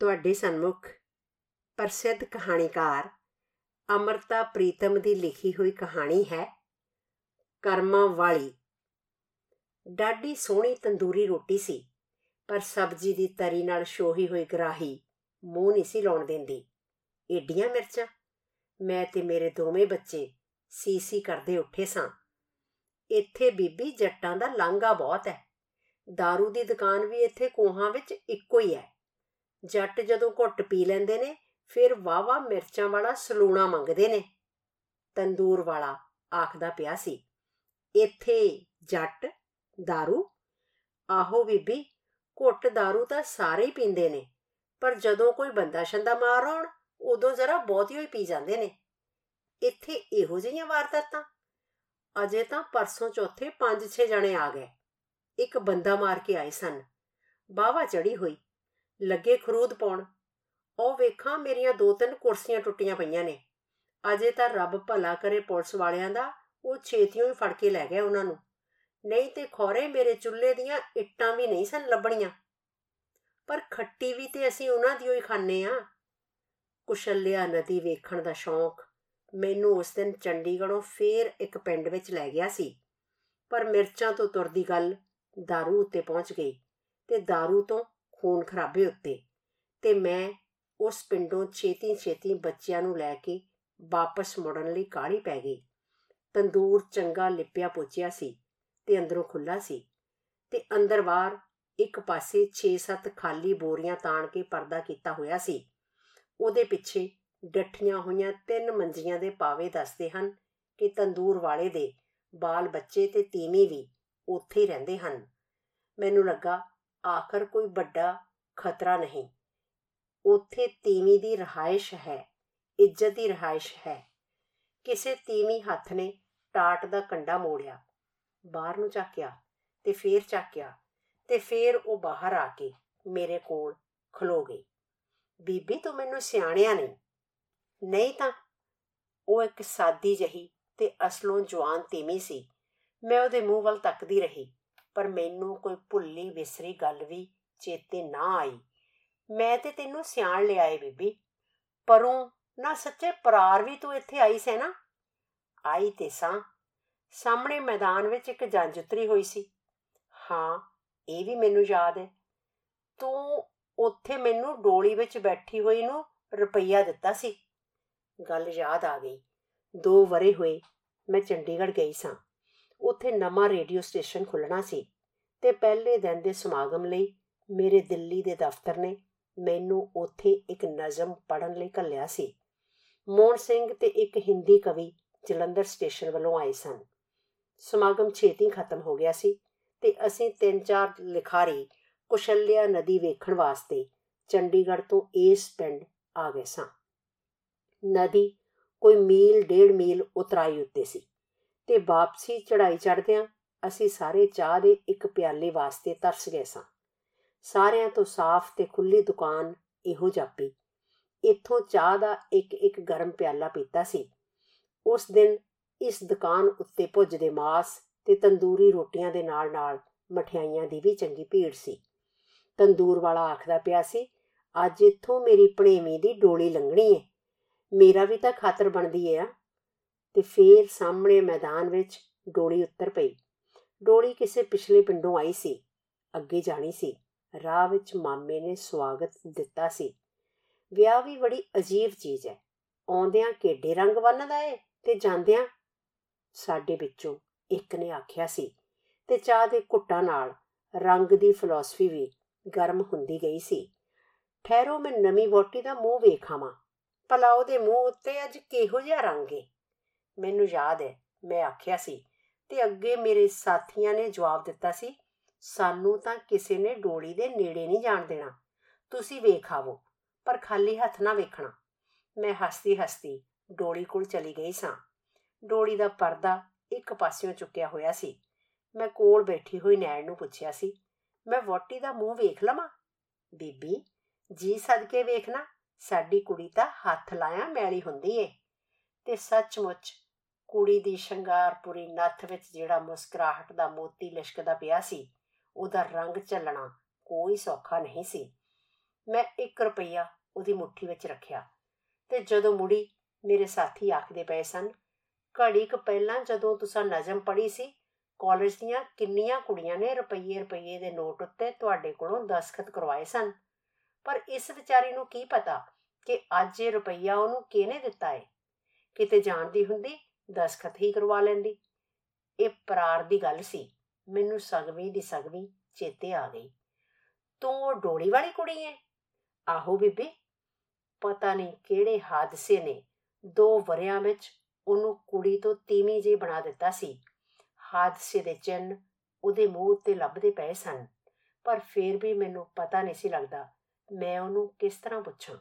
ਤੁਹਾਡੇ ਸਨਮੁਖ ਪ੍ਰਸਿੱਧ ਕਹਾਣੀਕਾਰ ਅਮਰਤਾ ਪ੍ਰੀਤਮ ਦੀ ਲਿਖੀ ਹੋਈ ਕਹਾਣੀ ਹੈ ਕਰਮਾਂ ਵਾਲੀ। ਡਾਡੀ ਸੋਹਣੀ ਤੰਦੂਰੀ ਰੋਟੀ ਸੀ, ਪਰ ਸਬਜ਼ੀ ਦੀ ਤਰੀ ਨਾਲ ਸ਼ੋਹੀ ਹੋਈ ਗਰਾਹੀ ਮੂੰਹ ਨਹੀਂ ਸੀ ਲਾਉਣ ਦਿੰਦੀ। ਏਡੀਆਂ ਮਿਰਚਾਂ? ਮੈਂ ਤੇ ਮੇਰੇ ਦੋਵੇਂ ਬੱਚੇ ਸੀਸੀ ਕਰਦੇ ਉੱਠੇ ਸਾਂ। ਇੱਥੇ ਬੀਬੀ ਜੱਟਾਂ ਦਾ ਲਾਂਗਾ ਬਹੁਤ ਹੈ। दारू ਦੀ ਦੁਕਾਨ ਵੀ ਇੱਥੇ ਕੋਹਾਂ ਵਿੱਚ ਇੱਕੋ ਹੀ ਹੈ। ਜੱਟ ਜਦੋਂ ਘੁੱਟ ਪੀ ਲੈਂਦੇ ਨੇ ਫਿਰ ਵਾਵਾ ਮਿਰਚਾਂ ਵਾਲਾ ਸਲੂਣਾ ਮੰਗਦੇ ਨੇ ਤੰਦੂਰ ਵਾਲਾ ਆਖਦਾ ਪਿਆ ਸੀ ਇੱਥੇ ਜੱਟ दारू ਆਹੋ ਬੀਬੀ ਘੁੱਟ दारू ਤਾਂ ਸਾਰੇ ਹੀ ਪੀਂਦੇ ਨੇ ਪਰ ਜਦੋਂ ਕੋਈ ਬੰਦਾ ਛੰਦਾ ਮਾਰ ਆਉਣ ਉਦੋਂ ਜ਼ਰਾ ਬਹੁਤੀ ਹੋਈ ਪੀ ਜਾਂਦੇ ਨੇ ਇੱਥੇ ਇਹੋ ਜਿਹੀਆਂ ਵਾਰਦਾਤਾਂ ਅਜੇ ਤਾਂ ਪਰਸੋਂ ਚੌਥੇ 5-6 ਜਣੇ ਆ ਗਏ ਇੱਕ ਬੰਦਾ ਮਾਰ ਕੇ ਆਏ ਸਨ ਬਾਵਾ ਚੜੀ ਹੋਈ ਲੱਗੇ ਖਰੂਦ ਪਾਉਣ ਉਹ ਵੇਖਾਂ ਮੇਰੀਆਂ ਦੋ ਤਿੰਨ ਕੁਰਸੀਆਂ ਟੁੱਟੀਆਂ ਪਈਆਂ ਨੇ ਅਜੇ ਤਾਂ ਰੱਬ ਭਲਾ ਕਰੇ ਪੁਲਿਸ ਵਾਲਿਆਂ ਦਾ ਉਹ ਛੇਤੀਆਂ ਹੀ ਫੜ ਕੇ ਲੈ ਗਿਆ ਉਹਨਾਂ ਨੂੰ ਨਹੀਂ ਤੇ ਖੋਰੇ ਮੇਰੇ ਚੁੱਲ੍ਹੇ ਦੀਆਂ ਇੱਟਾਂ ਵੀ ਨਹੀਂ ਸਨ ਲੱਭਣੀਆਂ ਪਰ ਖੱਟੀ ਵੀ ਤੇ ਅਸੀਂ ਉਹਨਾਂ ਦੀ ਹੀ ਖਾਣੇ ਆ ਕੁਸ਼ਲਿਆ ਨਦੀ ਵੇਖਣ ਦਾ ਸ਼ੌਂਕ ਮੈਨੂੰ ਉਸ ਦਿਨ ਚੰਡੀਗੜ੍ਹੋਂ ਫੇਰ ਇੱਕ ਪਿੰਡ ਵਿੱਚ ਲੈ ਗਿਆ ਸੀ ਪਰ ਮਿਰਚਾਂ ਤੋਂ ਤੁਰਦੀ ਗੱਲ दारू ਉੱਤੇ ਪਹੁੰਚ ਗਈ ਤੇ दारू ਤੋਂ ਖੂਨ ਖਰਾਬੇ ਉੱਤੇ। ਤੇ ਮੈਂ ਉਸ ਪਿੰਡੋਂ ਛੇਤੀ ਛੇਤੀ ਬੱਚਿਆਂ ਨੂੰ ਲੈ ਕੇ ਵਾਪਸ ਮੁੜਨ ਲਈ ਕਾਹਲੀ ਪੈ ਗਈ। ਤੰਦੂਰ ਚੰਗਾ ਲਿਪਿਆ ਪੋਚਿਆ ਸੀ ਤੇ ਅੰਦਰੋਂ ਖੁੱਲਾ ਸੀ ਤੇ ਅੰਦਰ ਬਾਹਰ ਇੱਕ ਪਾਸੇ 6-7 ਖਾਲੀ ਬੋਰੀਆਂ ਤਾਣ ਕੇ ਪਰਦਾ ਕੀਤਾ ਹੋਇਆ ਸੀ। ਉਹਦੇ ਪਿੱਛੇ ਡੱਠੀਆਂ ਹੋਈਆਂ ਤਿੰਨ ਮੰਜੀਆਂ ਦੇ ਪਾਵੇ ਦੱਸਦੇ ਹਨ ਕਿ ਤੰਦੂਰ ਵਾਲੇ ਦੇ ਬਾਲ ਬੱਚੇ ਤੇ ਤੀਵੀਂ ਵੀ ਉੱਥੇ ਹੀ ਰਹਿੰਦੇ ਹਨ। ਮੈਨੂੰ ਲੱਗਾ ਆਖਰ ਕੋਈ ਵੱਡਾ ਖਤਰਾ ਨਹੀਂ। ਉੱਥੇ ਤੀਵੀਂ ਦੀ ਰਹਾਇਸ਼ ਹੈ, ਇੱਜ਼ਤ ਦੀ ਰਹਾਇਸ਼ ਹੈ। ਕਿਸੇ ਤੀਵੀਂ ਹੱਥ ਨੇ ਟਾਟ ਦਾ ਕੰਡਾ ਮੋੜਿਆ, ਬਾਹਰ ਨੂੰ ਚੱਕਿਆ ਤੇ ਫੇਰ ਚੱਕਿਆ ਤੇ ਫੇਰ ਉਹ ਬਾਹਰ ਆ ਕੇ ਮੇਰੇ ਕੋਲ ਖਲੋ ਗਈ। ਬੀਬੀ, ਤੂੰ ਮੈਨੂੰ ਸਿਆਣਿਆ ਨਹੀਂ। ਨਹੀਂ ਤਾਂ ਉਹ ਇੱਕ ਸਾਦੀ ਜਹੀ ਤੇ ਅਸਲੋਂ ਜਵਾਨ ਤੀਵੀਂ ਸੀ। ਮੈਂ ਉਹਦੇ ਮੂੰਹ ਵੱਲ ਤੱਕਦੀ ਰਹੀ। ਪਰ ਮੈਨੂੰ ਕੋਈ ਭੁੱਲੀ ਵਿਸਰੀ ਗੱਲ ਵੀ ਚੇਤੇ ਨਾ ਆਈ। ਮੈਂ ਤੇ ਤੈਨੂੰ ਸਿਆਣ ਲਿਆ ਏ ਬੀਬੀ। ਪਰੋਂ ਨਾ ਸੱਚੇ ਪਰਾਰ ਵੀ ਤੂੰ ਇੱਥੇ ਆਈ ਸੈ ਨਾ। ਆਈ ਤੇ ਸਾਂ। ਸਾਹਮਣੇ ਮੈਦਾਨ ਵਿੱਚ ਇੱਕ ਜੰਜ ਉਤਰੀ ਹੋਈ ਸੀ। ਹਾਂ, ਇਹ ਵੀ ਮੈਨੂੰ ਯਾਦ ਹੈ ਤੂੰ ਉੱਥੇ ਮੈਨੂੰ ਡੋਲੀ ਵਿੱਚ ਬੈਠੀ ਹੋਈ ਨੂੰ ਰੁਪਈਆ ਦਿੱਤਾ ਸੀ। ਗੱਲ ਯਾਦ ਆ ਗਈ। ਦੋ ਵਰੇ ਹੋਏ, ਮੈਂ ਚੰਡੀਗੜ੍ਹ ਗਈ ਸਾਂ। ਉੱਥੇ ਨਵਾਂ ਰੇਡੀਓ ਸਟੇਸ਼ਨ ਖੁੱਲਣਾ ਸੀ ਤੇ ਪਹਿਲੇ ਦਿਨ ਦੇ ਸਮਾਗਮ ਲਈ ਮੇਰੇ ਦਿੱਲੀ ਦੇ ਦਫ਼ਤਰ ਨੇ ਮੈਨੂੰ ਉੱਥੇ ਇੱਕ ਨਜ਼ਮ ਪੜਨ ਲਈ ਘੱਲਿਆ ਸੀ। ਮੋਹਨ ਸਿੰਘ ਤੇ ਇੱਕ ਹਿੰਦੀ ਕਵੀ ਜਲੰਧਰ ਸਟੇਸ਼ਨ ਵੱਲੋਂ ਆਏ ਸਨ। ਸਮਾਗਮ ਛੇਤੀ ਖਤਮ ਹੋ ਗਿਆ ਸੀ ਤੇ ਅਸੀਂ ਤਿੰਨ ਚਾਰ ਲਿਖਾਰੀ ਕੁਸ਼ਲਿਆ ਨਦੀ ਵੇਖਣ ਵਾਸਤੇ ਚੰਡੀਗੜ੍ਹ ਤੋਂ ਇਸ ਪਿੰਡ ਆ ਗਏ ਸਾਂ। ਨਦੀ ਕੋਈ ਮੀਲ, ਡੇਢ ਮੀਲ ਉਤਰਾਈ ਉੱਤੇ ਸੀ। ਤੇ ਵਾਪਸੀ ਚੜਾਈ ਚੜਦਿਆਂ ਅਸੀਂ ਸਾਰੇ ਚਾਹ ਦੇ ਇੱਕ ਪਿਆਲੇ ਵਾਸਤੇ ਤਰਸ ਗਏ ਸਾਂ। ਸਾਰਿਆਂ ਤੋਂ ਸਾਫ਼ ਤੇ ਖੁੱਲੀ ਦੁਕਾਨ ਇਹੋ ਜਾਪੀ ਇੱਥੋਂ ਚਾਹ ਦਾ ਇੱਕ ਇੱਕ ਗਰਮ ਪਿਆਲਾ ਪੀਤਾ ਸੀ। ਉਸ ਦਿਨ ਇਸ ਦੁਕਾਨ ਉੱਤੇ ਭੁੱਜਦੇ ਮਾਸ ਤੇ ਤੰਦੂਰੀ ਰੋਟੀਆਂ ਦੇ ਨਾਲ-ਨਾਲ ਮਠਿਆਈਆਂ ਦੀ ਵੀ ਚੰਗੀ ਭੀੜ ਸੀ। ਤੰਦੂਰ ਵਾਲਾ ਆਖਦਾ ਪਿਆ ਸੀ, ਅੱਜ ਇੱਥੋਂ ਮੇਰੀ ਭਣੇਵੀਂ ਦੀ ਡੋਲੀ ਲੰਘਣੀ ਏ। ਮੇਰਾ ਵੀ ਤਾਂ ਖਾਤਰ ਬਣਦੀ ਏ ਆ। ਤੇ ਫੇਰ ਸਾਹਮਣੇ ਮੈਦਾਨ ਵਿੱਚ ਡੋਲੀ ਉੱਤਰ ਪਈ। ਡੋਲੀ ਕਿਸੇ ਪਿਛਲੇ ਪਿੰਡੋਂ ਆਈ ਸੀ, ਅੱਗੇ ਜਾਣੀ ਸੀ। ਰਾਹ ਵਿੱਚ ਮਾਮੇ ਨੇ ਸਵਾਗਤ ਦਿੱਤਾ ਸੀ। ਵਿਆਹ ਵੀ ਬੜੀ ਅਜੀਬ ਚੀਜ਼ ਹੈ। ਆਉਂਦਿਆਂ ਕਿੱਡੇ ਰੰਗ ਬੰਨਦਾ ਏ ਤੇ ਜਾਂਦਿਆਂ ਸਾਡੇ ਵਿੱਚੋਂ ਇੱਕ ਨੇ ਆਖਿਆ ਸੀ ਤੇ ਚਾਹ ਦੇ ਘੁੱਟਾਂ ਨਾਲ ਰੰਗ ਦੀ ਫਿਲਾਸਫੀ ਵੀ ਗਰਮ ਹੁੰਦੀ ਗਈ ਸੀ। ਠਹਿਰੋ, ਮੈਂ ਨਵੀਂ ਵੋਟੀ ਦਾ ਮੂੰਹ ਵੇਖਾਵਾਂ ਭਲਾ ਉਹਦੇ ਮੂੰਹ ਉੱਤੇ ਅੱਜ ਕਿਹੋ ਜਿਹਾ ਰੰਗ ਏ? ਮੈਨੂੰ ਯਾਦ ਹੈ, ਮੈਂ ਆਖਿਆ ਸੀ ਤੇ ਅੱਗੇ ਮੇਰੇ ਸਾਥੀਆਂ ਨੇ ਜਵਾਬ ਦਿੱਤਾ ਸੀ, ਸਾਨੂੰ ਤਾਂ ਕਿਸੇ ਨੇ ਡੋਲੀ ਦੇ ਨੇੜੇ ਨਹੀਂ ਜਾਣ ਦੇਣਾ। ਤੁਸੀਂ ਵੇਖ ਆਵੋ, ਪਰ ਖਾਲੀ ਹੱਥ ਨਾ ਵੇਖਣਾ। ਮੈਂ ਹੱਸਦੀ ਹੱਸਦੀ ਡੋਲੀ ਕੋਲ ਚਲੀ ਗਈ ਸਾਂ। ਡੋਲੀ ਦਾ ਪਰਦਾ ਇੱਕ ਪਾਸਿਓਂ ਚੁੱਕਿਆ ਹੋਇਆ ਸੀ। ਮੈਂ ਕੋਲ ਬੈਠੀ ਹੋਈ ਨੈਣ ਨੂੰ ਪੁੱਛਿਆ ਸੀ, ਮੈਂ ਵੋਟੀ ਦਾ ਮੂੰਹ ਵੇਖ ਲਵਾਂ? ਬੀਬੀ, ਜੀ ਸਦਕੇ ਵੇਖਣਾ, ਸਾਡੀ ਕੁੜੀ ਤਾਂ ਹੱਥ ਲਾਇਆ ਮੈਲੀ ਹੁੰਦੀ ਏ। ਤੇ ਸੱਚਮੁੱਚ ਕੁੜੀ ਦੀ ਸ਼ਿੰਗਾਰਪੁਰੀ ਨੱਥ ਵਿੱਚ ਜਿਹੜਾ ਮੁਸਕਰਾਹਟ ਦਾ ਮੋਤੀ ਲਿਸ਼ਕਦਾ ਪਿਆ ਸੀ, ਉਹਦਾ ਰੰਗ ਚੱਲਣਾ ਕੋਈ ਸੌਖਾ ਨਹੀਂ ਸੀ। ਮੈਂ 1 ਰੁਪਈਆ ਉਹਦੀ ਮੁੱਠੀ ਵਿੱਚ ਰੱਖਿਆ ਤੇ ਜਦੋਂ ਮੁੜੀ ਮੇਰੇ ਸਾਥੀ ਆਖਦੇ ਪਏ ਸਨ, ਘੜੀ ਕੁ ਪਹਿਲਾਂ ਜਦੋਂ ਤੁਸੀਂ ਨਜ਼ਮ ਪੜ੍ਹੀ ਸੀ, ਕਾਲਜ ਦੀਆਂ ਕਿੰਨੀਆਂ ਕੁੜੀਆਂ ਨੇ ਰੁਪਈਏ ਰੁਪਈਏ ਦੇ ਨੋਟ ਉੱਤੇ ਤੁਹਾਡੇ ਕੋਲੋਂ ਦਸਖਤ ਕਰਵਾਏ ਸਨ? ਪਰ ਇਸ ਵਿਚਾਰੀ ਨੂੰ ਕੀ ਪਤਾ ਕਿ ਅੱਜ ਇਹ ਰੁਪਈਆ ਉਹਨੂੰ ਕਿਹਨੇ ਦਿੱਤਾ ਏ? ਕਿਤੇ ਜਾਣਦੀ ਹੁੰਦੀ ਦਸਖਤ ਹੀ ਕਰਵਾ ਲੈਂਦੀ। ਇਹ ਪ੍ਰਾਰ ਦੀ ਗੱਲ ਸੀ। ਮੈਨੂੰ ਸਗਵੀ ਦੀ ਸਗਵੀ ਚੇਤੇ ਆ ਗਈ। ਤੂੰ ਉਹ ਡੋਲੀ ਵਾਲੀ ਕੁੜੀ ਏ ਆਹੋ ਬੀਬੀ। ਪਤਾ ਨਹੀਂ ਕਿਹੜੇ ਹਾਦਸੇ ਨੇ। ਦੋ ਵਰਿਆਂ ਵਿੱਚ ਉਹਨੂੰ ਕੁੜੀ ਤੋਂ ਤੀਵੀਂ ਜੀ ਬਣਾ ਦਿੱਤਾ ਸੀ। ਹਾਦਸੇ ਦੇ ਚਿੰਨ ਉਹਦੇ ਮੂੰਹ ਉੱਤੇ ਲੱਭਦੇ ਪਏ ਸਨ। ਪਰ ਫੇਰ ਵੀ ਮੈਨੂੰ ਪਤਾ ਨਹੀਂ ਸੀ ਲੱਗਦਾ ਮੈਂ ਉਹਨੂੰ ਕਿਸ ਤਰ੍ਹਾਂ ਪੁੱਛਾਂ।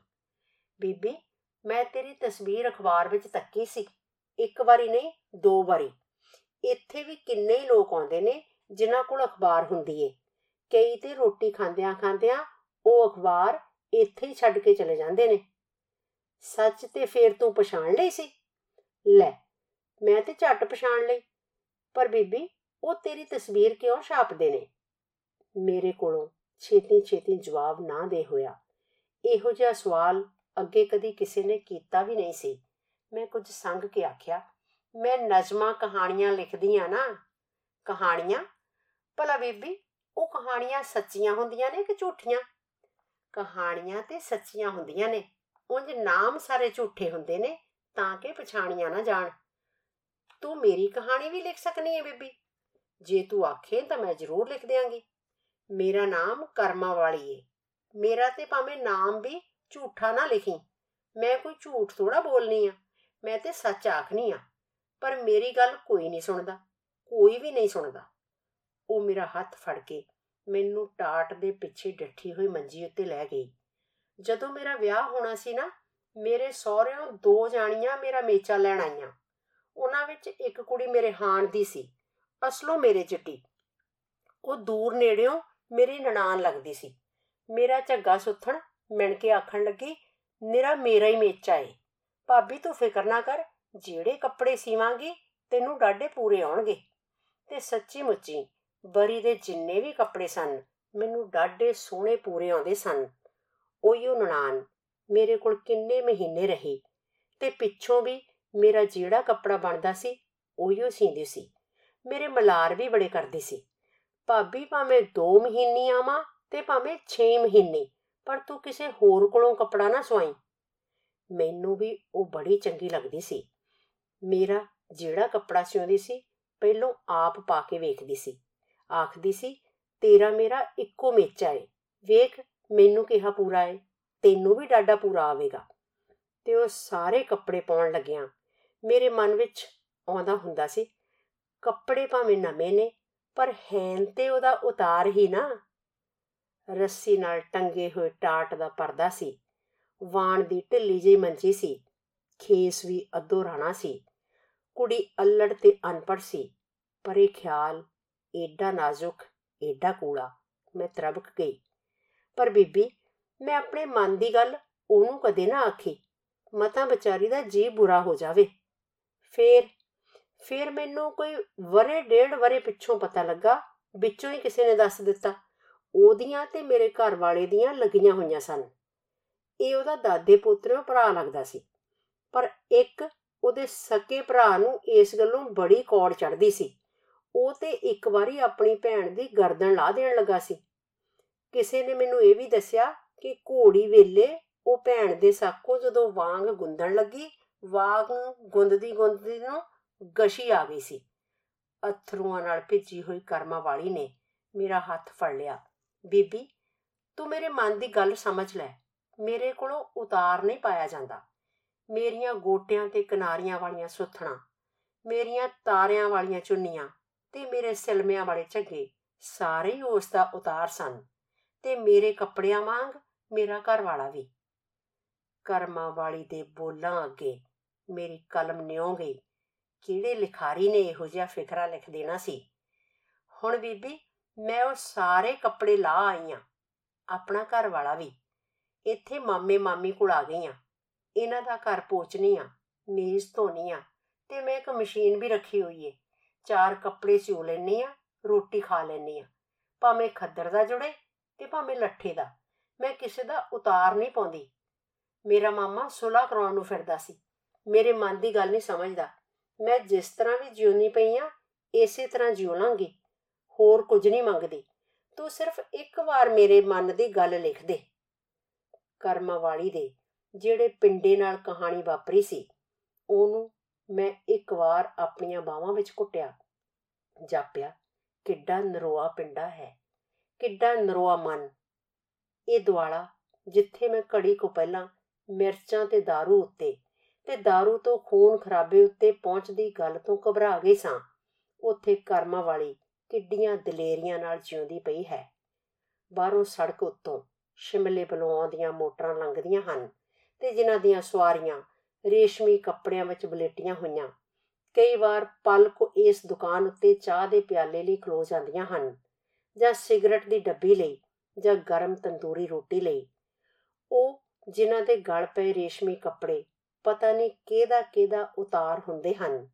ਬੀਬੀ, ਮੈਂ ਤੇਰੀ ਤਸਵੀਰ ਅਖਬਾਰ ਵਿੱਚ ਤੱਕੀ ਸੀ। ਇੱਕ ਵਾਰੀ ਨਹੀਂ, ਦੋ ਵਾਰੀ। ਇੱਥੇ ਵੀ ਕਿੰਨੇ ਹੀ ਲੋਕ ਆਉਂਦੇ ਨੇ ਜਿਨ੍ਹਾਂ ਕੋਲ ਅਖਬਾਰ ਹੁੰਦੀ ਏ। ਕਈ ਤੇ ਰੋਟੀ ਖਾਂਦਿਆਂ ਖਾਂਦਿਆਂ ਉਹ ਅਖਬਾਰ ਇੱਥੇ ਹੀ ਛੱਡ ਕੇ ਚਲੇ ਜਾਂਦੇ ਨੇ। ਸੱਚ ਤੇ ਫੇਰ ਤੂੰ ਪਛਾਣ ਲਈ ਸੀ? ਲੈ, ਮੈਂ ਤੇ ਝੱਟ ਪਛਾਣ ਲਈ। ਪਰ ਬੀਬੀ, ਉਹ ਤੇਰੀ ਤਸਵੀਰ ਕਿਉਂ ਛਾਪਦੇ ਨੇ? ਮੇਰੇ ਕੋਲੋਂ ਛੇਤੀ ਛੇਤੀ ਜਵਾਬ ਨਾ ਦੇ ਹੋਇਆ। ਇਹੋ ਜਿਹਾ ਸਵਾਲ ਅੱਗੇ ਕਦੀ ਕਿਸੇ ਨੇ ਕੀਤਾ ਵੀ ਨਹੀਂ ਸੀ। ਮੈਂ ਕੁਝ ਸੰਗ ਕੇ ਆਖਿਆ, ਮੈਂ ਨਜ਼ਮਾਂ ਕਹਾਣੀਆਂ ਲਿਖਦੀ ਆ ਨਾ, ਕਹਾਣੀਆਂ? ਭਲਾ ਬੀਬੀ, ਉਹ ਕਹਾਣੀਆਂ ਸੱਚੀਆਂ ਹੁੰਦੀਆਂ ਨੇ ਕਿ ਝੂਠੀਆਂ? ਕਹਾਣੀਆਂ ਤੇ ਸੱਚੀਆਂ ਹੁੰਦੀਆਂ ਨੇ, ਉਂਝ ਨਾਮ ਸਾਰੇ ਝੂਠੇ ਹੁੰਦੇ ਨੇ ਤਾਂ ਕਿ ਪਛਾਣੀਆਂ ਨਾ ਜਾਣ। ਤੂੰ ਮੇਰੀ ਕਹਾਣੀ ਵੀ ਲਿਖ ਸਕਨੀ ਹੈ ਬੀਬੀ। ਜੇ ਤੂੰ ਆਖੇ ਤਾਂ ਮੈਂ ਜ਼ਰੂਰ ਲਿਖ ਦਿਆਂਗੀ। ਮੇਰਾ ਨਾਮ ਕਰਮਾ ਵਾਲੀ ਏ। ਮੇਰਾ ਤੇ ਭਾਵੇਂ ਨਾਮ ਵੀ ਝੂਠਾ ਨਾ ਲਿਖੀ। ਮੈਂ ਕੋਈ ਝੂਠ ਥੋੜਾ ਬੋਲਨੀ ਆ। ਮੈਂ ਤੇ ਸੱਚ ਆਖਨੀ ਆ, ਪਰ ਮੇਰੀ ਗੱਲ ਕੋਈ ਨਹੀਂ ਸੁਣਦਾ, ਕੋਈ ਵੀ ਨਹੀਂ ਸੁਣਦਾ। ਉਹ ਮੇਰਾ ਹੱਥ ਫੜ ਕੇ ਮੈਨੂੰ ਟਾਟ ਦੇ ਪਿੱਛੇ ਡੱਠੀ ਹੋਈ ਮੰਜੀ ਉੱਤੇ ਲੈ ਗਈ। ਜਦੋਂ ਮੇਰਾ ਵਿਆਹ ਹੋਣਾ ਸੀ ਨਾ, ਮੇਰੇ ਸਹੁਰਿਆਂ ਦੋ ਜਾਣੀਆਂ ਮੇਰਾ ਮੇਚਾ ਲੈਣ ਆਈਆਂ। ਉਹਨਾਂ ਵਿੱਚ ਇੱਕ ਕੁੜੀ ਮੇਰੇ ਹਾਣ ਦੀ ਸੀ, ਅਸਲੋਂ ਮੇਰੇ ਚਿੱਟੀ। ਉਹ ਦੂਰ ਨੇੜਿਓਂ ਮੇਰੀ ਨਨਾਣ ਲੱਗਦੀ ਸੀ। ਮੇਰਾ ਝੱਗਾ ਸੁੱਥਣ ਮਿਣ ਕੇ ਆਖਣ ਲੱਗੀ, ਨਿਰਾ ਮੇਰਾ ਹੀ ਮੇਚਾ ਏ। ਭਾਬੀ ਤੂੰ ਫਿਕਰ ਨਾ ਕਰ, ਜਿਹੜੇ ਕੱਪੜੇ ਸੀਵਾਂਗੀ ਤੈਨੂੰ ਡਾਡੇ ਪੂਰੇ ਆਉਣਗੇ। ਤੇ ਸੱਚੀ ਮੁੱਚੀ ਬਰੀ ਦੇ ਜਿੰਨੇ ਵੀ ਕੱਪੜੇ ਸਨ, ਮੈਨੂੰ ਡਾਡੇ ਸੋਹਣੇ ਪੂਰੇ ਆਉਂਦੇ ਸਨ। ਉਹੀਓ ਨਨਾਣ ਮੇਰੇ ਕੋਲ ਕਿੰਨੇ ਮਹੀਨੇ ਰਹੀ ਤੇ ਪਿੱਛੋਂ ਵੀ ਮੇਰਾ ਜਿਹੜਾ ਕੱਪੜਾ ਬਣਦਾ ਸੀ, ਉਹੀਓ ਸੀਂਦੀ ਸੀ। ਮੇਰੇ ਮਲਾਰ ਵੀ ਬੜੇ ਕਰਦੀ ਸੀ। ਭਾਬੀ ਭਾਵੇਂ 2 ਮਹੀਨੇ ਆਵਾਂ ਤੇ ਭਾਵੇਂ 6 ਮਹੀਨੇ, ਪਰ ਤੂੰ ਕਿਸੇ ਹੋਰ ਕੋਲੋਂ ਕੱਪੜਾ ਨਾ ਸਵਾਈ। ਮੈਨੂੰ ਵੀ ਉਹ ਬੜੀ ਚੰਗੀ ਲੱਗਦੀ ਸੀ। ਮੇਰਾ ਜਿਹੜਾ ਕੱਪੜਾ ਸਿਉਂਦੀ ਸੀ, ਪਹਿਲੋਂ ਆਪ ਪਾ ਕੇ ਵੇਖਦੀ ਸੀ। ਆਖਦੀ ਸੀ, ਤੇਰਾ ਮੇਰਾ ਇੱਕੋ ਮੇਚਾ ਏ। ਵੇਖ, ਮੈਨੂੰ ਕਿਹਾ ਪੂਰਾ ਏ। ਤੈਨੂੰ ਵੀ ਡਾਡਾ ਪੂਰਾ ਆਵੇਗਾ। ਤੇ ਉਹ ਸਾਰੇ ਕੱਪੜੇ ਪਾਉਣ ਲੱਗਿਆ। ਮੇਰੇ ਮਨ ਵਿੱਚ ਆਉਂਦਾ ਹੁੰਦਾ ਸੀ, ਕੱਪੜੇ ਭਾਵੇਂ ਨਵੇਂ ਨੇ, ਪਰ ਹੈਨ ਤੇ ਉਹਦਾ ਉਤਾਰ ਹੀ ਨਾ। ਰੱਸੀ ਨਾਲ ਟੰਗੇ ਹੋਏ ਟਾਟ ਦਾ ਪਰਦਾ ਸੀ। ਵਾਣ ਦੀ ਢਿੱਲੀ ਜਿਹੀ ਮੰਜੀ ਸੀ। ਖੇਸ ਵੀ ਅੱਧੋ ਰਾਣਾ ਸੀ। ਕੁੜੀ ਅਲੜ ਤੇ ਅਨਪੜ ਸੀ। ਪਰ ਇਹ ਖਿਆਲ, ਏਡਾ ਨਾਜ਼ੁਕ, ਏਡਾ ਕੂੜਾ, ਮੈਂ ਤਰਬਕ ਗਈ। ਪਰ ਬੀਬੀ, ਮੈਂ ਆਪਣੇ ਮਨ ਦੀ ਗੱਲ ਉਹਨੂੰ ਕਦੇ ਨਾ ਆਖੀ। ਮਤਾਂ ਵਿਚਾਰੀ ਦਾ ਜੀ ਬੁਰਾ ਹੋ ਜਾਵੇ। ਫੇਰ, ਫਿਰ ਮੈਨੂੰ ਕੋਈ ਵਰੇ ਡੇਢ ਵਰੇ ਪਿੱਛੋਂ ਪਤਾ ਲੱਗਾ, ਵਿੱਚੋਂ ਹੀ ਕਿਸੇ ਨੇ ਦੱਸ ਦਿੱਤਾ। ਉਹਦੀਆਂ ਤੇ ਮੇਰੇ ਘਰ ਵਾਲੇ ਦੀਆਂ ਲੱਗੀਆਂ ਹੋਈਆਂ ਸਨ। ਇਹ ਉਹਦਾ ਦਾਦੇ ਪੁੱਤਰੋਂ ਭਰਾ ਲੱਗਦਾ ਸੀ। ਪਰ ਇੱਕ ਉਹਦੇ ਸਕੇ ਭਰਾ ਨੂੰ ਇਸ ਗੱਲੋਂ ਬੜੀ ਕੌੜ ਚੜਦੀ ਸੀ। ਉਹ ਤੇ ਇੱਕ ਵਾਰੀ ਆਪਣੀ ਭੈਣ ਦੀ ਗਰਦਨ ਲਾ ਦੇਣ ਲੱਗਾ ਸੀ। ਕਿਸੇ ਨੇ ਮੈਨੂੰ ਇਹ ਵੀ ਦੱਸਿਆ ਕਿ ਘੋੜੀ ਵੇਲੇ ਉਹ ਭੈਣ ਦੇ ਸਾਕੋਂ ਜਦੋਂ ਵਾਂਗ ਗੁੰਦਣ ਲੱਗੀ, ਵਾਂਗ ਗੁੰਦਦੀ ਗੁੰਦਦੀ ਨੂੰ ਗਸ਼ੀ ਆ ਗਈ ਸੀ। ਅਥਰੂਆਂ ਨਾਲ ਭਿੱਜੀ ਹੋਈ ਕਰਮਾ ਵਾਲੀ ਨੇ ਮੇਰਾ ਹੱਥ ਫੜ ਲਿਆ। ਬੀਬੀ, ਤੂੰ ਮੇਰੇ ਮਨ ਦੀ ਗੱਲ ਸਮਝ ਲੈ। ਮੇਰੇ ਕੋਲੋਂ ਉਤਾਰ ਨਹੀਂ ਪਾਇਆ ਜਾਂਦਾ। ਮੇਰੀਆਂ ਗੋਟਿਆਂ ਤੇ ਕਿਨਾਰੀਆਂ ਵਾਲੀਆਂ ਸੁੱਥਣਾ, ਮੇਰੀਆਂ ਤਾਰਿਆਂ ਵਾਲੀਆਂ ਚੁੰਨੀਆਂ ਤੇ ਮੇਰੇ ਸਿਲਮਿਆਂ ਵਾਲੇ ਝੱਗੇ ਸਾਰੇ ਹੀ ਉਸ ਦਾ ਉਤਾਰ ਸਨ ਤੇ ਮੇਰੇ ਕੱਪੜਿਆਂ ਵਾਂਗ ਮੇਰਾ ਘਰ ਵਾਲਾ ਵੀ। ਕਰਮਾਂ ਵਾਲੀ ਦੇ ਬੋਲਾਂ ਅੱਗੇ ਮੇਰੀ ਕਲਮ ਨਿਉ ਗਈ। ਕਿਹੜੇ ਲਿਖਾਰੀ ਨੇ ਇਹੋ ਜਿਹਾ ਫਿਕਰਾ ਲਿਖ ਦੇਣਾ ਸੀ? ਹੁਣ ਬੀਬੀ, ਮੈਂ ਉਹ ਸਾਰੇ ਕੱਪੜੇ ਲਾ ਆਈ ਆ, ਆਪਣਾ ਘਰ ਵਾਲਾ ਵੀ। ਇੱਥੇ ਮਾਮੇ ਮਾਮੀ ਕੋਲ ਆ ਗਈ ਆ। ਇਹਨਾਂ ਦਾ ਘਰ ਪੋਚਣੀ ਆ, ਮੇਜ਼ ਧੋਣੀ ਆ ਤੇ ਮੈਂ ਇੱਕ ਮਸ਼ੀਨ ਵੀ ਰੱਖੀ ਹੋਈ ਏ। ਚਾਰ ਕੱਪੜੇ ਸਿਉ ਲੈਣੀ ਆ, ਰੋਟੀ ਖਾ ਲੈਣੀ ਆ। ਭਾਵੇਂ ਖੱਦਰ ਦਾ ਜੁੜੇ ਤੇ ਭਾਵੇਂ ਲੱਠੇ ਦਾ, ਮੈਂ ਕਿਸੇ ਦਾ ਉਤਾਰ ਨਹੀਂ ਪਾਉਂਦੀ। ਮੇਰਾ ਮਾਮਾ ਸੁਲਾ ਕਰਾਉਣ ਨੂੰ ਫਿਰਦਾ ਸੀ। ਮੇਰੇ ਮਨ ਦੀ ਗੱਲ ਨਹੀਂ ਸਮਝਦਾ। ਮੈਂ ਜਿਸ ਤਰ੍ਹਾਂ ਵੀ ਜਿਉਣੀ ਪਈ ਆ, ਇਸੇ ਤਰ੍ਹਾਂ ਜਿਉ ਲਾਂਗੀ। ਹੋਰ ਕੁਝ ਨਹੀਂ ਮੰਗਦੀ। ਤੂੰ ਸਿਰਫ ਇੱਕ ਵਾਰ ਮੇਰੇ ਮਨ ਦੀ ਗੱਲ ਲਿਖ ਦੇ। ਕਰਮਾਂ ਵਾਲੀ ਦੇ ਜਿਹੜੇ ਪਿੰਡੇ ਨਾਲ ਕਹਾਣੀ ਵਾਪਰੀ ਸੀ ਉਹਨੂੰ ਮੈਂ ਇੱਕ ਵਾਰ ਆਪਣੀਆਂ ਬਾਹਾਂ ਵਿੱਚ ਘੁੱਟਿਆ ਜਾਪਿਆ ਕਿੱਡਾ ਨਰੋਆ ਪਿੰਡਾ ਹੈ ਕਿੱਡਾ ਨਰੋਆ ਮਨ ਇਹ ਦੁਆਲਾ ਜਿੱਥੇ ਮੈਂ ਘੜੀ ਕੋ ਪਹਿਲਾਂ ਮਿਰਚਾਂ ਤੇ दारू ਉੱਤੇ ਤੇ दारू ਤੋਂ ਖੂਨ ਖਰਾਬੇ ਉੱਤੇ ਪਹੁੰਚਦੀ ਗੱਲ ਤੋਂ ਘਬਰਾ ਗਈ ਸਾਂ ਉੱਥੇ ਕਰਮਾਂ ਵਾਲੀ ਕਿੱਡੀਆਂ ਦਲੇਰੀਆਂ ਨਾਲ ਜਿਉਂਦੀ ਪਈ ਹੈ ਬਾਹਰੋਂ ਸੜਕ ਉੱਤੋਂ ਸ਼ਿਮਲੇ ਵੱਲੋਂ ਆਉਂਦੀਆਂ ਮੋਟਰਾਂ ਲੰਘਦੀਆਂ ਹਨ ਤੇ ਜਿਨ੍ਹਾਂ ਦੀਆਂ ਸਵਾਰੀਆਂ ਰੇਸ਼ਮੀ ਕੱਪੜਿਆਂ ਵਿੱਚ ਬਲੇਟੀਆਂ ਹੋਈਆਂ। ਕਈ ਵਾਰ ਪਲਕ ਇਸ ਦੁਕਾਨ ਉੱਤੇ ਚਾਹ ਦੇ ਪਿਆਲੇ ਲਈ ਖਲੋ ਜਾਂਦੀਆਂ ਹਨ ਜਾਂ ਸਿਗਰਟ ਦੀ ਡੱਬੀ ਲਈ ਜਾਂ ਗਰਮ ਤੰਦੂਰੀ ਰੋਟੀ ਲਈ। ਉਹ ਜਿਨ੍ਹਾਂ ਦੇ ਗਲ ਪਏ ਰੇਸ਼ਮੀ ਕੱਪੜੇ ਪਤਾ ਨਹੀਂ ਕਿਹਦਾ ਕਿਹਦਾ ਉਤਾਰ ਹੁੰਦੇ ਹਨ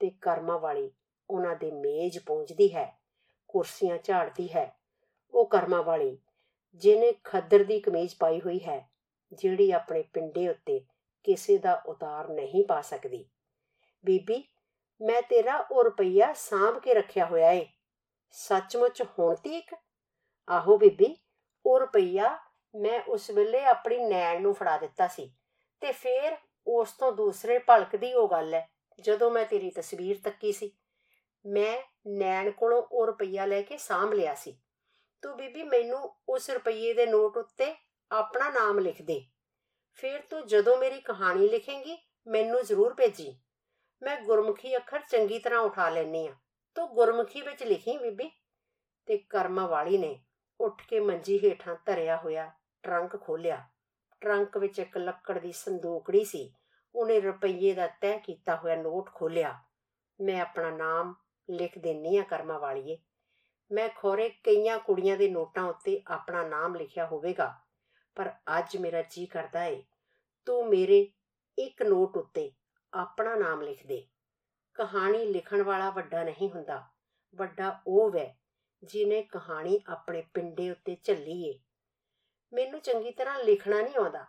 ਤੇ ਕਰਮਾਂ ਵਾਲੀ ਉਹਨਾਂ ਦੇ ਮੇਜ਼ ਪਹੁੰਚਦੀ ਹੈ, ਕੁਰਸੀਆਂ ਝਾੜਦੀ ਹੈ। ਉਹ ਕਰਮਾਂ ਵਾਲੀ ਜਿਹਨੇ ਖੱਦਰ ਦੀ ਕਮੀਜ਼ ਪਾਈ ਹੋਈ ਹੈ, ਜਿਹੜੀ ਆਪਣੇ ਪਿੰਡੇ ਉੱਤੇ ਕਿਸੇ ਦਾ ਉਤਾਰ ਨਹੀਂ ਪਾ ਸਕਦੀ। ਬੀਬੀ, ਮੈਂ ਤੇਰਾ ਉਹ ਰੁਪਈਆ ਸਾਂਭ ਕੇ ਰੱਖਿਆ ਹੋਇਆ ਏ। ਸੱਚਮੁੱਚ ਹੁਣ ਤੀਕ? ਆਹੋ ਬੀਬੀ, ਉਹ ਰੁਪਈਆ ਮੈਂ ਉਸ ਵੇਲੇ ਆਪਣੀ ਨੈਣ ਨੂੰ ਫੜਾ ਦਿੱਤਾ ਸੀ ਤੇ ਫੇਰ ਉਸ ਤੋਂ ਦੂਸਰੇ ਭਲਕ ਦੀ ਉਹ ਗੱਲ ਹੈ ਜਦੋਂ ਮੈਂ ਤੇਰੀ ਤਸਵੀਰ ਤੱਕੀ ਸੀ। ਮੈਂ ਨੈਣ ਕੋਲੋਂ ਉਹ ਰੁਪਈਆ ਲੈ ਕੇ ਸਾਂਭ ਲਿਆ ਸੀ। ਤੂੰ ਬੀਬੀ ਮੈਨੂੰ ਉਸ ਰੁਪਈਏ ਦੇ ਨੋਟ ਉੱਤੇ ਆਪਣਾ ਨਾਮ ਲਿਖ ਦੇ। ਫਿਰ ਤੂੰ ਜਦੋਂ ਮੇਰੀ ਕਹਾਣੀ ਲਿਖੇਂਗੀ, ਮੈਨੂੰ ਜ਼ਰੂਰ ਭੇਜੀ। ਮੈਂ ਗੁਰਮੁਖੀ ਅੱਖਰ ਚੰਗੀ ਤਰ੍ਹਾਂ ਉਠਾ ਲੈਣੀ ਆ ਤੂੰ ਗੁਰਮੁਖੀ ਵਿੱਚ ਲਿਖੀ ਬੀਬੀ। ਤੇ ਕਰਮਾ ਵਾਲੀ ਨੇ ਉੱਠ ਕੇ ਮੰਜੀ ਹੇਠਾਂ ਧਰਿਆ ਹੋਇਆ ਟਰੰਕ ਖੋਲਿਆ ਟਰੰਕ ਵਿੱਚ ਇੱਕ ਲੱਕੜ ਦੀ ਸੰਦੂਕੜੀ ਸੀ। ਉਹਨੇ ਰੁਪਈਏ ਦਾ ਤੈਅ ਕੀਤਾ ਹੋਇਆ ਨੋਟ ਖੋਲਿਆ ਮੈਂ ਆਪਣਾ ਨਾਮ ਲਿਖ ਦੇਣੀ ਆ ਕਰਮਾ ਵਾਲੀਏ। ਮੈਂ ਖੋਰੇ ਕਈਆਂ ਕੁੜੀਆਂ ਦੇ ਨੋਟਾਂ ਉੱਤੇ ਆਪਣਾ ਨਾਮ ਲਿਖਿਆ ਹੋਵੇਗਾ, ਪਰ ਅੱਜ ਮੇਰਾ ਜੀ ਕਰਦਾ ਏ, ਤੂੰ ਮੇਰੇ ਇੱਕ ਨੋਟ ਉੱਤੇ ਆਪਣਾ ਨਾਮ ਲਿਖ ਦੇ। ਕਹਾਣੀ ਲਿਖਣ ਵਾਲਾ ਵੱਡਾ ਨਹੀਂ ਹੁੰਦਾ, ਵੱਡਾ ਉਹ ਵੈ ਜਿਨੇ ਕਹਾਣੀ ਆਪਣੇ ਪਿੰਡੇ ਉੱਤੇ ਝੱਲੀ ਏ। ਮੈਨੂੰ ਚੰਗੀ ਤਰ੍ਹਾਂ ਲਿਖਣਾ ਨਹੀਂ ਆਉਂਦਾ।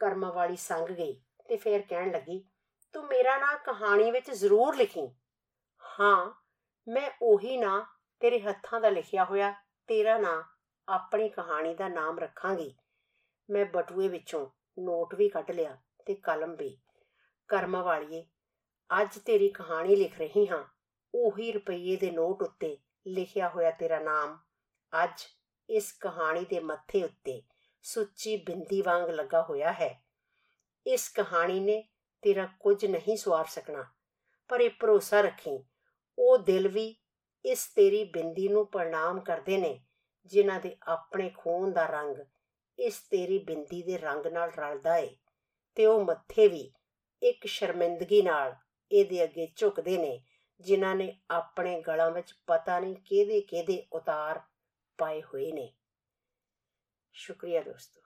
ਕਰਮਾਂ ਵਾਲੀ ਸੰਗ ਗਈ ਤੇ ਫੇਰ ਕਹਿਣ ਲੱਗੀ, ਤੂੰ ਮੇਰਾ ਨਾਂ ਕਹਾਣੀ ਵਿੱਚ ਜ਼ਰੂਰ ਲਿਖੀ। ਹਾਂ, ਮੈਂ ਉਹੀ ਨਾਂ ਤੇਰੇ ਹੱਥਾਂ ਦਾ ਲਿਖਿਆ ਹੋਇਆ ਤੇਰਾ ਨਾਂ, ਆਪਣੀ ਕਹਾਣੀ ਦਾ ਨਾਮ ਰੱਖਾਂਗੀ। ਮੈਂ ਬਟੂਏ ਵਿੱਚੋਂ ਨੋਟ ਵੀ ਕੱਢ ਲਿਆ ਤੇ ਕਲਮ ਵੀ। ਕਰਮਾ ਵਾਲੀਏ, ਅੱਜ ਤੇਰੀ ਕਹਾਣੀ ਲਿਖ ਰਹੀ ਹਾਂ। ਉਹੀ ਰੁਪਈਏ ਦੇ ਨੋਟ ਉੱਤੇ ਲਿਖਿਆ ਹੋਇਆ ਤੇਰਾ ਨਾਮ, ਅੱਜ ਇਸ ਕਹਾਣੀ ਦੇ ਮੱਥੇ ਉੱਤੇ ਸੁੱਚੀ ਬਿੰਦੀ ਵਾਂਗ ਲੱਗਾ ਹੋਇਆ ਹੈ। ਇਸ ਕਹਾਣੀ ਨੇ ਤੇਰਾ ਕੁਝ ਨਹੀਂ ਸਵਾਰ ਸਕਣਾ, ਪਰ ਇਹ ਭਰੋਸਾ ਰੱਖੀ, ਉਹ ਦਿਲ ਵੀ ਇਸ ਤੇਰੀ ਬਿੰਦੀ ਨੂੰ ਪ੍ਰਣਾਮ ਕਰਦੇ ਨੇ, ਜਿਨ੍ਹਾਂ ਦੇ ਆਪਣੇ ਖੂਨ ਦਾ ਰੰਗ ਇਸ ਤੇਰੀ ਬਿੰਦੀ ਦੇ ਰੰਗ ਨਾਲ ਰਲਦਾ ਏ। ਤੇ ਉਹ ਮੱਥੇ ਵੀ ਇੱਕ ਸ਼ਰਮਿੰਦਗੀ ਨਾਲ ਇਹਦੇ ਅੱਗੇ ਝੁਕਦੇ ਨੇ, ਜਿਨ੍ਹਾਂ ਨੇ ਆਪਣੇ ਗਲਾਂ ਵਿੱਚ ਪਤਾ ਨਹੀਂ ਕਿਹਦੇ ਕਿਹਦੇ ਉਤਾਰ ਪਾਏ ਹੋਏ ਨੇ। ਸ਼ੁਕਰੀਆ ਦੋਸਤੋ।